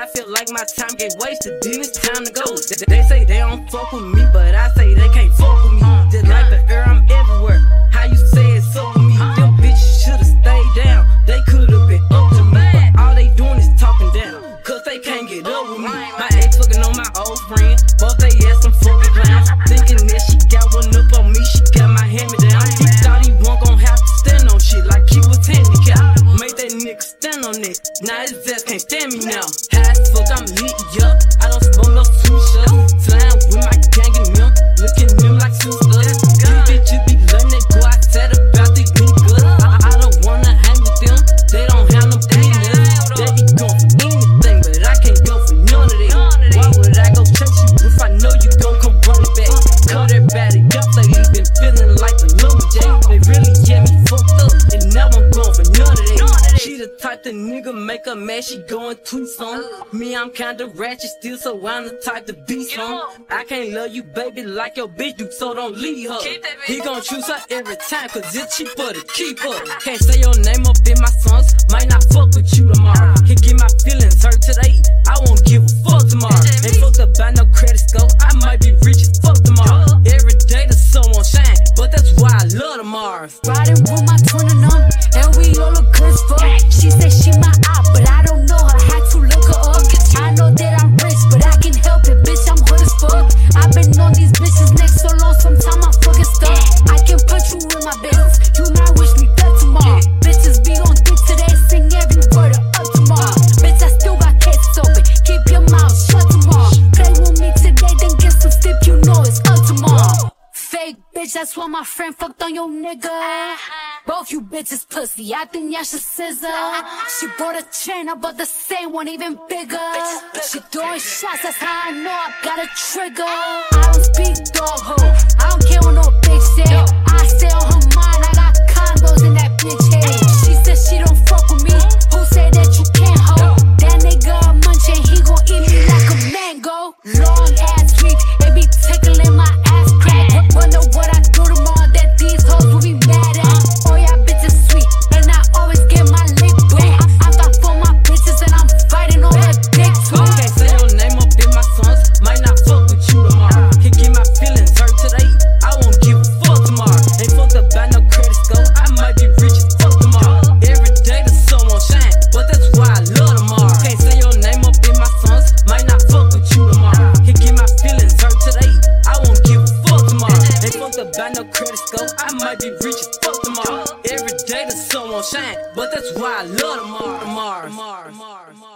I feel like my time get wasted. Then it's time to go. They say they don't fuck with me, but I say they can't fuck with me. Just like the air, I'm everywhere. How you say it's so with me? Them bitches should've stayed down. They could've been up to me, but all they doing is talking down. Cause they can't get up with me. My ex looking on my old friend, both they ass some fucking clowns. Thinking that she got one up on me, she got my hand me down. He thought he won't gon' have to stand on shit like he was handicapped. Made that nigga stand on it. Now his ass can't stand me now fuck, I'm lit, yup. I don't smoke no swisher. Flying with my gang and them, looking them like sisters. These bitches be learning, they go outside about these niggas. I, I don't wanna hang with them, they don't have no business. They be going for anything, but I can't go for none of that. Why would I go chase you if I know you gon' come running back? Cut everybody up, they been feeling like a lumberjack. They really get me fucked up, and now I'm going for none of that. She the type the nigga make her mad, she going tweet some. Me, I'm kinda ratchet still, so I'm the type to be some. I can't love you, baby, like your bitch do, so don't leave her. Keep that bitch. He gon' choose her every time, cause it's cheaper to keep her. Can't say your name up in my songs, I've been on these bitches neck so long, sometimes I fucking stuck. I can put you in my business. You might wish me dead tomorrow. Bitches be on dick today, sing every word of up tomorrow. Bitch, I still got cases open. Keep your mouth shut tomorrow. Play with me today, then get some stip. You know it's up tomorrow. Fake bitch, that's why my friend fucked on your nigga. Both you bitches pussy, I think y'all should scissor. She bought a chain, I bought the same one, even bigger. She throwing shots, that's how I know I got a trigger. I don't speak dog ho, I don't care what no bitch say. Might be rich as fuck tomorrow. Every day the sun won't shine, but that's why I love tomorrow. tomorrow. tomorrow. tomorrow. tomorrow.